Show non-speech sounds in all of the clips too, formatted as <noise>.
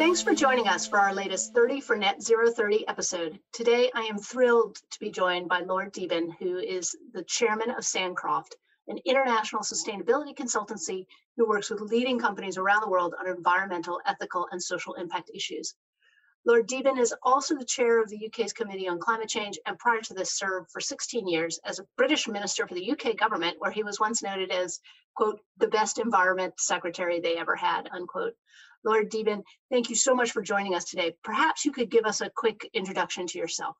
Thanks for joining us for our latest 30 for Net Zero 30 episode. Today, I am thrilled to be joined by Lord Deben, who is the chairman of Sancroft, an international sustainability consultancy who works with leading companies around the world on environmental, ethical, and social impact issues. Lord Deben is also the chair of the UK's Committee on Climate Change and prior to this served for 16 years as a British minister for the UK government, where he was once noted as, quote, the best environment secretary they ever had, unquote. Lord Deben, thank you so much for joining us today. Perhaps you could give us a quick introduction to yourself.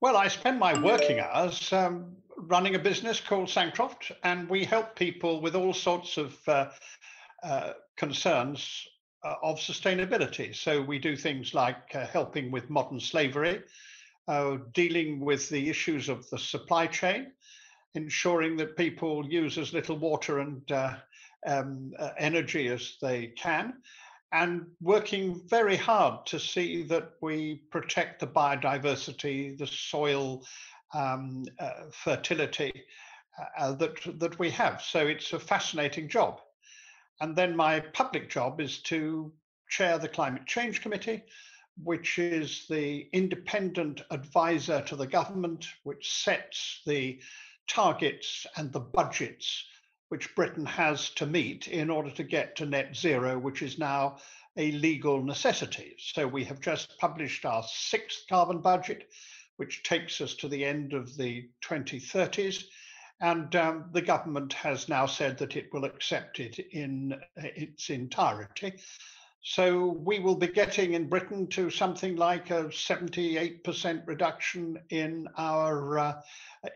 Well, I spend my working hours um, running a business called Sancroft, and we help people with all sorts of uh, uh, concerns uh, of sustainability. So we do things like uh, helping with modern slavery, uh, dealing with the issues of the supply chain, ensuring that people use as little water and uh, um, uh, energy as they can, and working very hard to see that we protect the biodiversity, the soil um, uh, fertility that that we have. So it's a fascinating job. And then my public job is to chair the Climate Change Committee, which is the independent advisor to the government, which sets the targets and the budgets which Britain has to meet in order to get to net zero, which is now a legal necessity. So we have just published our sixth carbon budget, which takes us to the end of the 2030s. And um, the government has now said that it will accept it in its entirety. So we will be getting in Britain to something like a 78% reduction in our uh,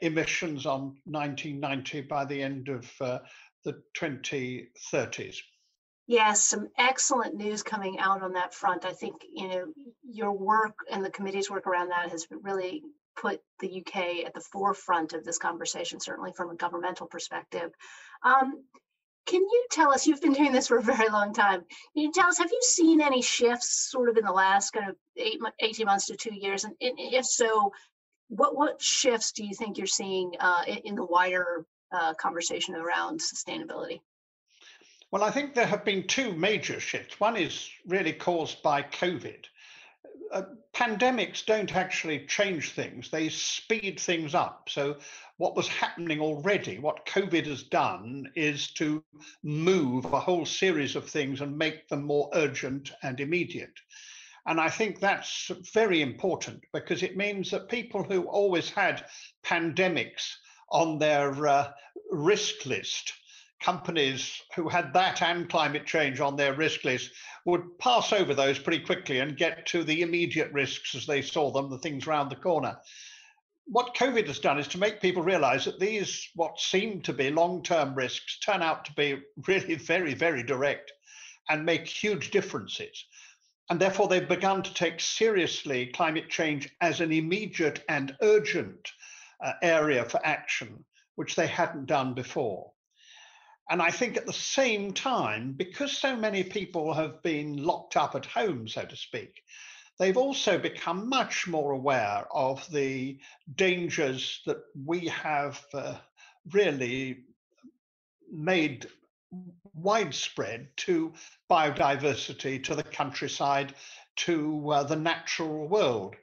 emissions on 1990 by the end of uh, the 2030s. Yes, some excellent news coming out on that front. I think you know your work and the committee's work around that has really put the UK at the forefront of this conversation, certainly from a governmental perspective. Um, can you tell us, you've been doing this for a very long time, can you tell us, have you seen any shifts sort of in the last kind of eight, 18 months to two years? And if so, what, what shifts do you think you're seeing uh, in the wider uh, conversation around sustainability? Well, I think there have been two major shifts. One is really caused by COVID uh, pandemics don't actually change things, they speed things up. So, what was happening already, what COVID has done is to move a whole series of things and make them more urgent and immediate. And I think that's very important because it means that people who always had pandemics on their uh, risk list companies who had that and climate change on their risk list would pass over those pretty quickly and get to the immediate risks as they saw them, the things around the corner. What COVID has done is to make people realize that these, what seem to be long term risks, turn out to be <laughs> really very, very direct and make huge differences. And therefore, they've begun to take seriously climate change as an immediate and urgent uh, area for action, which they hadn't done before. And I think at the same time, because so many people have been locked up at home, so to speak, they've also become much more aware of the dangers that we have uh, really made widespread to biodiversity, to the countryside, to uh, the natural world.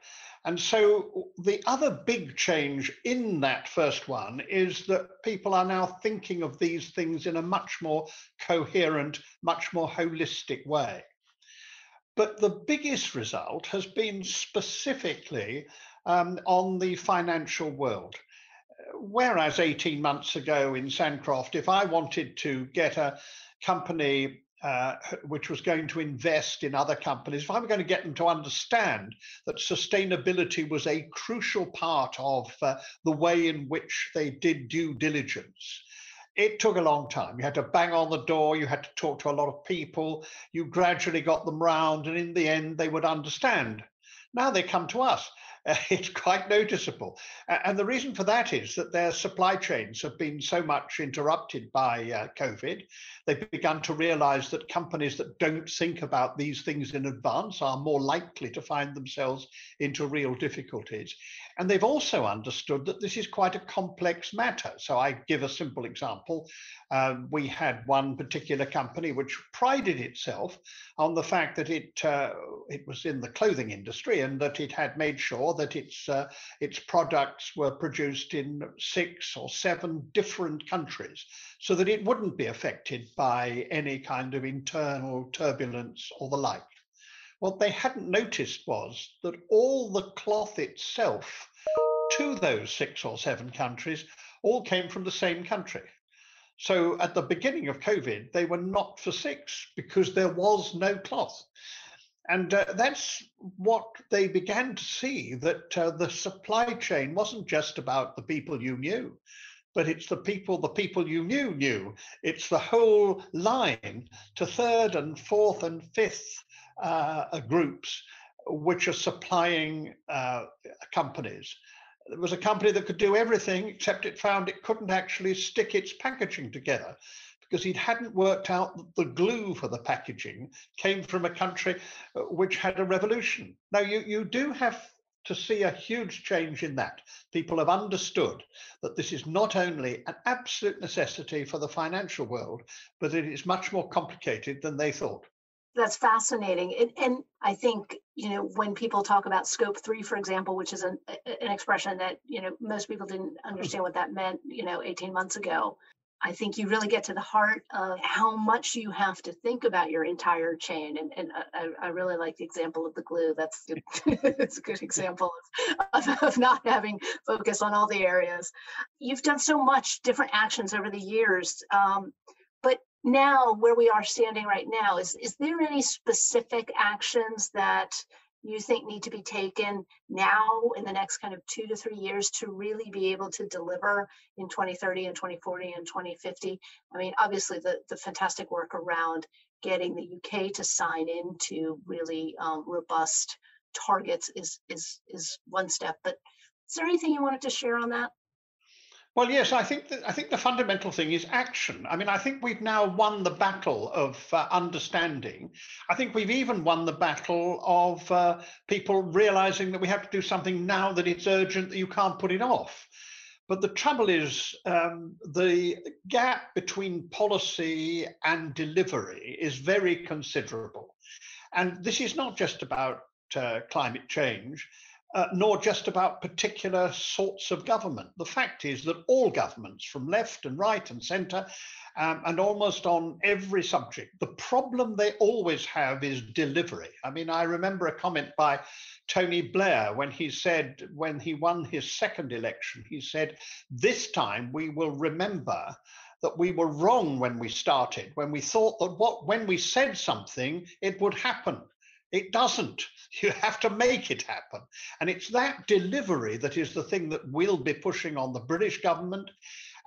And so the other big change in that first one is that people are now thinking of these things in a much more coherent, much more holistic way. But the biggest result has been specifically um, on the financial world. Whereas 18 months ago in Sancroft, if I wanted to get a company uh, which was going to invest in other companies, if I were going to get them to understand that sustainability was a crucial part of uh, the way in which they did due diligence, it took a long time. You had to bang on the door, you had to talk to a lot of people, you gradually got them round, and in the end, they would understand. Now they come to us. Uh, <laughs> it's quite noticeable. And the reason for that is that their supply chains have been so much interrupted by uh, COVID. They've begun to realize that companies that don't think about these things in advance are more likely to find themselves into real difficulties. And they've also understood that this is quite a complex matter. So I give a simple example. Um, we had one particular company which prided itself on the fact that it uh, it was in the clothing industry and that it had made sure that its uh, its products were produced in six or seven different countries, so that it wouldn't be affected by any kind of internal turbulence or the like. What they hadn't noticed was that all the cloth itself to those six or seven countries all came from the same country. So at the beginning of COVID, they were not for six because there was no cloth. And uh, that's what they began to see that uh, the supply chain wasn't just about the people you knew, but it's the people the people you knew knew. It's the whole line to third and fourth and fifth uh, groups which are supplying uh, companies. There was a company that could do everything except it found it couldn't actually stick its packaging together because it hadn't worked out that the glue for the packaging came from a country uh, which had a revolution. Now, you, you do have to see a huge change in that. People have understood that this is not only an absolute necessity for the financial world, but it is much more complicated than they thought that's fascinating. And, and, I think, you know, when people talk about scope three, for example, which is an, an expression that, you know, most people didn't understand what that meant, you know, 18 months ago. I think you really get to the heart of how much you have to think about your entire chain. And, and I, I really like the example of the glue. That's it's <laughs> <laughs> a good example of, of, of not having focus on all the areas. You've done so much different actions over the years. Um, but now where we are standing right now is is there any specific actions that you think need to be taken now in the next kind of two to three years to really be able to deliver in 2030 and 2040 and 2050 i mean obviously the the fantastic work around getting the uk to sign into really um, robust targets is is is one step but is there anything you wanted to share on that well, yes, I think that I think the fundamental thing is action. I mean, I think we've now won the battle of uh, understanding. I think we've even won the battle of uh, people realizing that we have to do something now that it's urgent that you can't put it off. But the trouble is, um, the gap between policy and delivery is very considerable. And this is not just about uh, climate change uh, nor just about particular sorts of government. The fact is that all governments, from left and right and centre, um, and almost on every subject, the problem they always have is delivery. I mean, I remember a comment by Tony Blair when he said, when he won his second election, he said, This time we will remember that we were wrong when we started, when we thought that what when we said something, it would happen. It doesn't. <laughs> You have to make it happen. And it's that delivery that is the thing that we'll be pushing on the British government.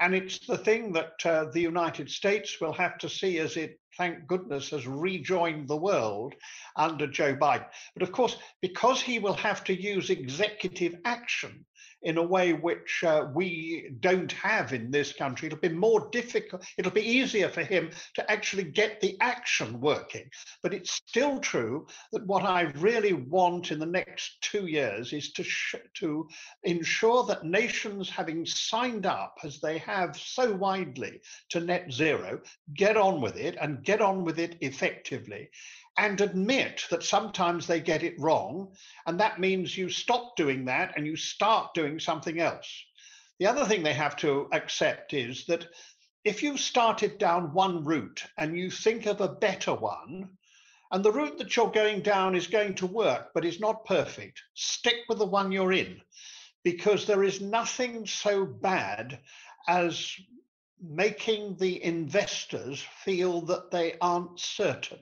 And it's the thing that uh, the United States will have to see as it, thank goodness, has rejoined the world under Joe Biden. But of course, because he will have to use executive action in a way which uh, we don't have in this country. It'll be more difficult, it'll be easier for him to actually get the action working. But it's still true that what I really want in the next two years is to, sh- to ensure that nations having signed up, as they have so widely, to net zero, get on with it and get on with it effectively and admit that sometimes they get it wrong. And that means you stop doing that and you start doing something else. The other thing they have to accept is that if you've started down one route and you think of a better one, and the route that you're going down is going to work, but is not perfect, stick with the one you're in because there is nothing so bad as making the investors feel that they aren't certain.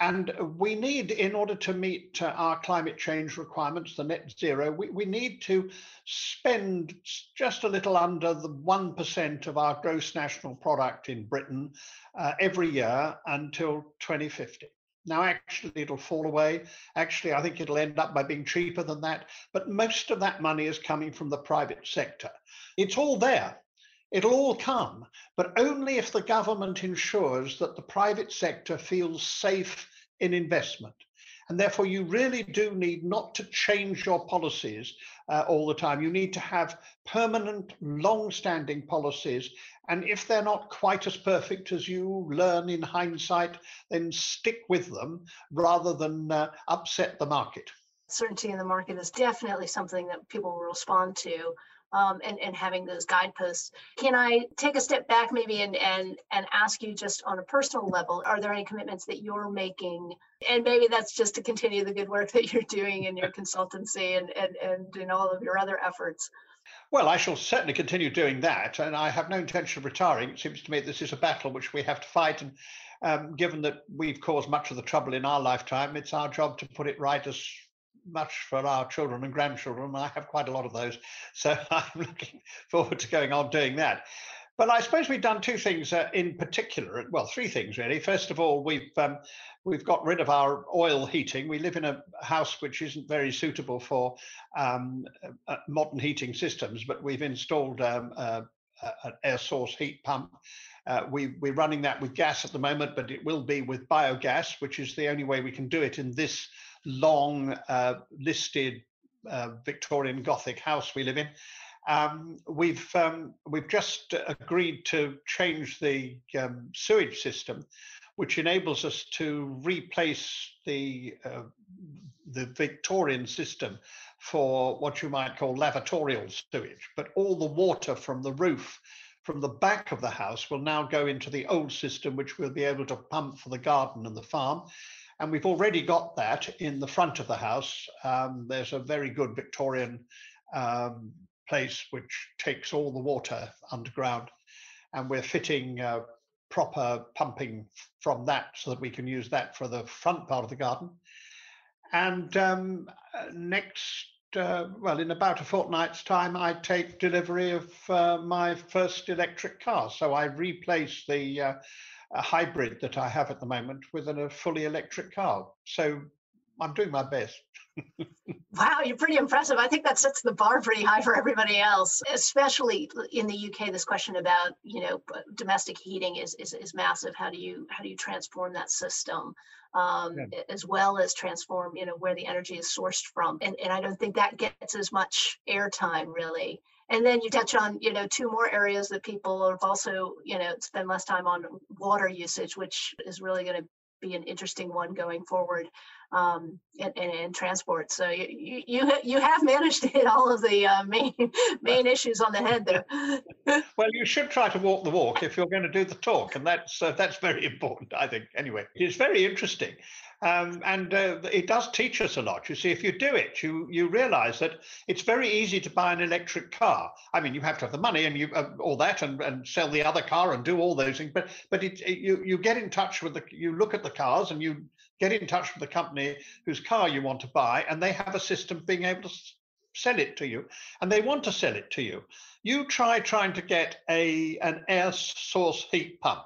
And we need, in order to meet uh, our climate change requirements, the net zero, we, we need to spend just a little under the 1% of our gross national product in Britain uh, every year until 2050. Now, actually, it'll fall away. Actually, I think it'll end up by being cheaper than that. But most of that money is coming from the private sector. It's all there. It'll all come, but only if the government ensures that the private sector feels safe in investment. And therefore, you really do need not to change your policies uh, all the time. You need to have permanent, long standing policies. And if they're not quite as perfect as you learn in hindsight, then stick with them rather than uh, upset the market. Certainty in the market is definitely something that people will respond to um, and, and having those guideposts. Can I take a step back maybe and, and, and ask you just on a personal level, are there any commitments that you're making? And maybe that's just to continue the good work <laughs> that you're doing in your consultancy and, and, and in all of your other efforts. Well, I shall certainly continue doing that, and I have no intention of retiring. It seems to me this is a battle which we have to fight, and um, given that we've caused much of the trouble in our lifetime, it's our job to put it right as much for our children and grandchildren. I have quite a lot of those. <laughs> So <laughs> I'm looking forward to going on doing that. But I suppose we've done two things uh, in particular. Well, three things really. First of all, we've um, we've got rid of our oil heating. We live in a house which isn't very suitable for um, uh, modern heating systems, but we've installed um, uh, an air source heat pump. Uh, we, we're running that with gas at the moment, but it will be with biogas, which is the only way we can do it in this long uh, listed uh, Victorian Gothic house we live in. Um, we've um, we've just agreed to change the um, sewage system, which enables us to replace the uh, the Victorian system for what you might call lavatorial sewage. But all the water from the roof, from the back of the house, will now go into the old system, which we'll be able to pump for the garden and the farm. And we've already got that in the front of the house. Um, there's a very good Victorian um, place which takes all the water underground. And we're fitting uh, proper pumping from that so that we can use that for the front part of the garden. And um, next, uh, well, in about a fortnight's time, I take delivery of uh, my first electric car. So I replace the uh, a hybrid that I have at the moment with a fully electric car. So I'm doing my best. wow, you're pretty impressive. I think that sets the bar pretty high for everybody else, especially in the UK. This question about you know domestic heating is is, is massive. How do you how do you transform that system, um, yeah. as well as transform you know where the energy is sourced from? And and I don't think that gets as much airtime really. And then you touch on, you know, two more areas that people have also, you know, spend less time on water usage, which is really going to be an interesting one going forward um, and, and, and, transport. So you, you you have managed <laughs> to hit all of the uh, main main issues on the head there. <laughs> well, you should try to walk the walk if you're going to do the talk, and that's uh, that's very <laughs> important, I think. Anyway, it's very interesting. Um, and uh, it does teach us a lot. You see, if you do it, you you realize that it's very easy to buy an electric car. I mean, you have to have the money and you uh, all that, and, and sell the other car and do all those things. But but it, it, you you get in touch with the you look at the cars and you get in touch with the company whose car you want to buy, and they have a system being able to sell it to you, and they want to sell it to you. You try trying to get a an air source heat pump.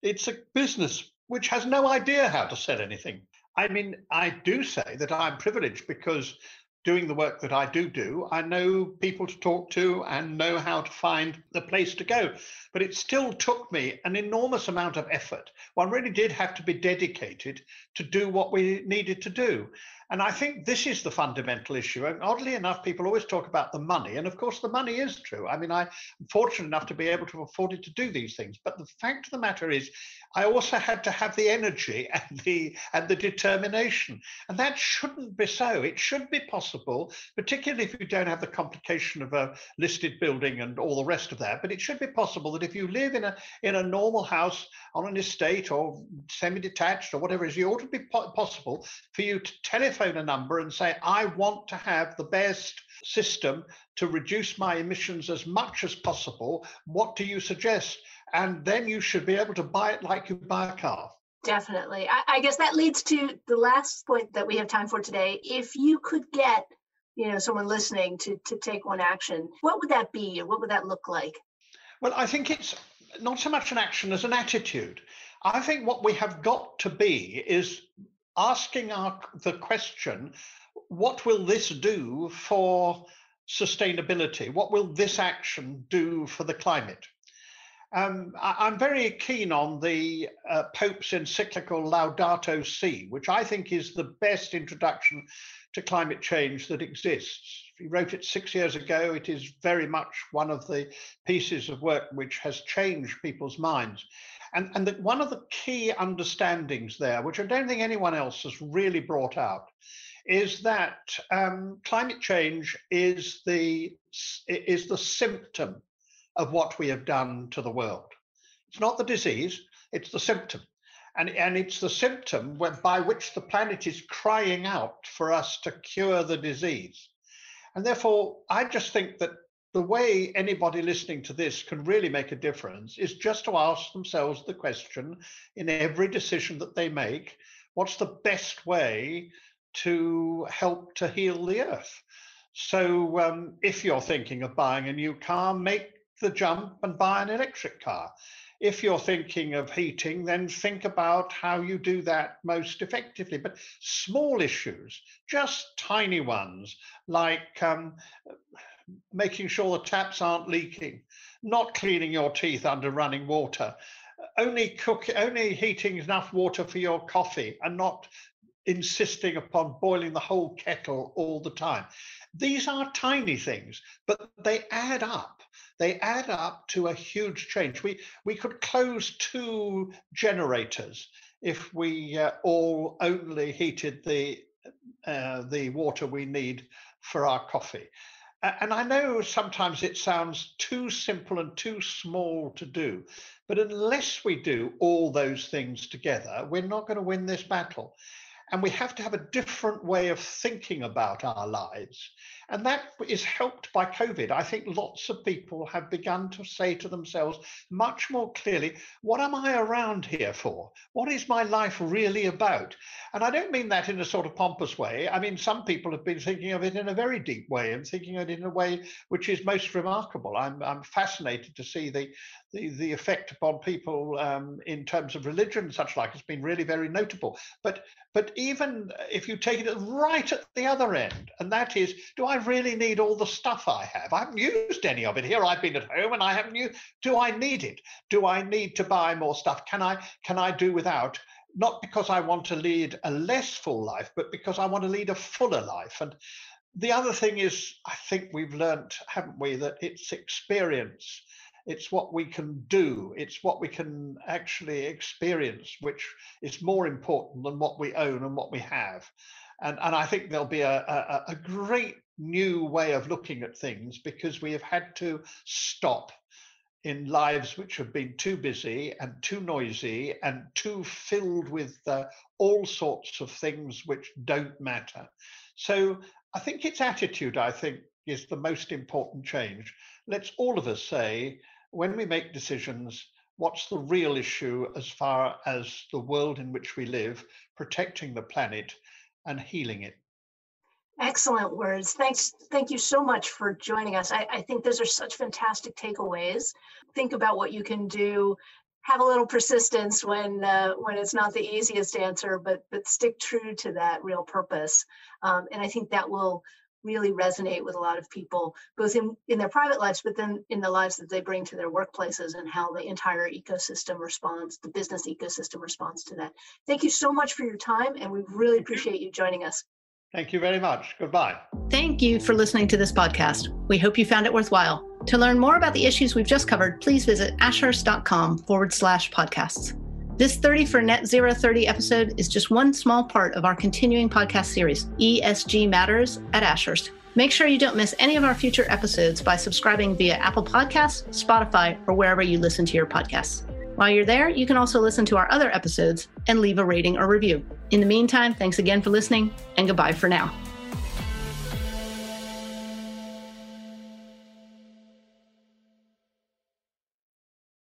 It's a business which has no idea how to sell anything. I mean, I do say that I'm privileged because doing the work that I do do, I know people to talk to and know how to find the place to go. But it still took me an enormous amount of effort. One really did have to be dedicated to do what we needed to do. And I think this is the fundamental issue. And oddly enough, people always talk about the money. And of course, the money is true. I mean, I'm fortunate enough to be able to afford it to do these things. But the fact of the matter is, I also had to have the energy <laughs> and the and the determination. And that shouldn't be so. It should be possible, particularly if you don't have the complication of a listed building and all the rest of that. But it should be possible that if you live in a in a normal house on an estate or semi-detached or whatever it is, you ought to be po- possible for you to telephone telephone a number and say, I want to have the best system to reduce my emissions as much as possible. What do you suggest? And then you should be able to buy it like you buy a car. Definitely. I, I guess that leads to the last point that we have time for today. If you could get, you know, someone listening to to take one action, what would that be or what would that look like? Well, I think it's not so much an action as an attitude. I think what we have got to be is asking our, the question what will this do for sustainability? What will this action do for the climate? Um, I, am very keen on the uh, Pope's encyclical Laudato Si, which I think is the best introduction to climate change that exists. He wrote it six years ago. It is very much one of the pieces of work which has changed people's minds. And, and that one of the key understandings there, which I don't think anyone else has really brought out, is that um, climate change is the is the symptom of what we have done to the world. It's not the disease, it's the symptom. And, and it's the symptom by which the planet is crying out for us to cure the disease. And therefore, I just think that the way anybody listening to this can really make a difference is just to ask themselves the question in every decision that they make what's the best way to help to heal the earth? So, um, if you're thinking of buying a new car, make the jump and buy an electric car. If you're thinking of heating, then think about how you do that most effectively. But small issues, just tiny ones, like um, making sure the taps aren't leaking, not cleaning your teeth under running water, only cook, only heating enough water for your coffee, and not insisting upon boiling the whole kettle all the time. These are tiny things, but they add up. They add up to a huge change. We we could close two generators if we uh, all only heated the uh, the water we need for our coffee. And I know sometimes it sounds too simple and too small to do, but unless we do all those things together, we're not going to win this battle. And we have to have a different way of thinking about our lives. And that is helped by COVID. I think lots of people have begun to say to themselves much more clearly, what am I around here for? What is my life really about? And I don't mean that in a sort of pompous way. I mean, some people have been thinking of it in a very deep way and thinking of it in a way which is most remarkable. I'm, I'm fascinated to see the, the, the effect upon people um, in terms of religion and such like has been really very notable. But but even if you take it right at the other end, and that is, do I really need all the stuff I have? I haven't used any of it here. I've been at home and I haven't used. Do I need it? Do I need to buy more stuff? Can I can I do without? Not because I want to lead a less full life, but because I want to lead a fuller life. And the other thing is, I think we've learnt, haven't we, that it's experience it's what we can do it's what we can actually experience which is more important than what we own and what we have and and i think there'll be a, a, a great new way of looking at things because we have had to stop in lives which have been too busy and too noisy and too filled with uh, all sorts of things which don't matter. So I think it's attitude, I think, is the most important change. Let's all of us say, when we make decisions, what's the real issue as far as the world in which we live, protecting the planet and healing it? Excellent words. Thanks. Thank you so much for joining us. I, I think those are such fantastic takeaways. Think about what you can do. Have a little persistence when uh, when it's not the easiest answer, but but stick true to that real purpose. Um, and I think that will really resonate with a lot of people, both in, in their private lives, but then in the lives that they bring to their workplaces and how the entire ecosystem responds, the business ecosystem responds to that. Thank you so much for your time, and we really appreciate you joining us. Thank you very much. Goodbye. Thank you for listening to this podcast. We hope you found it worthwhile. To learn more about the issues we've just covered, please visit ashurst.com forward slash podcasts. This 30 for Net Zero 30 episode is just one small part of our continuing podcast series, ESG Matters at Ashurst. Make sure you don't miss any of our future episodes by subscribing via Apple Podcasts, Spotify, or wherever you listen to your podcasts. While you're there, you can also listen to our other episodes and leave a rating or review. In the meantime, thanks again for listening, and goodbye for now.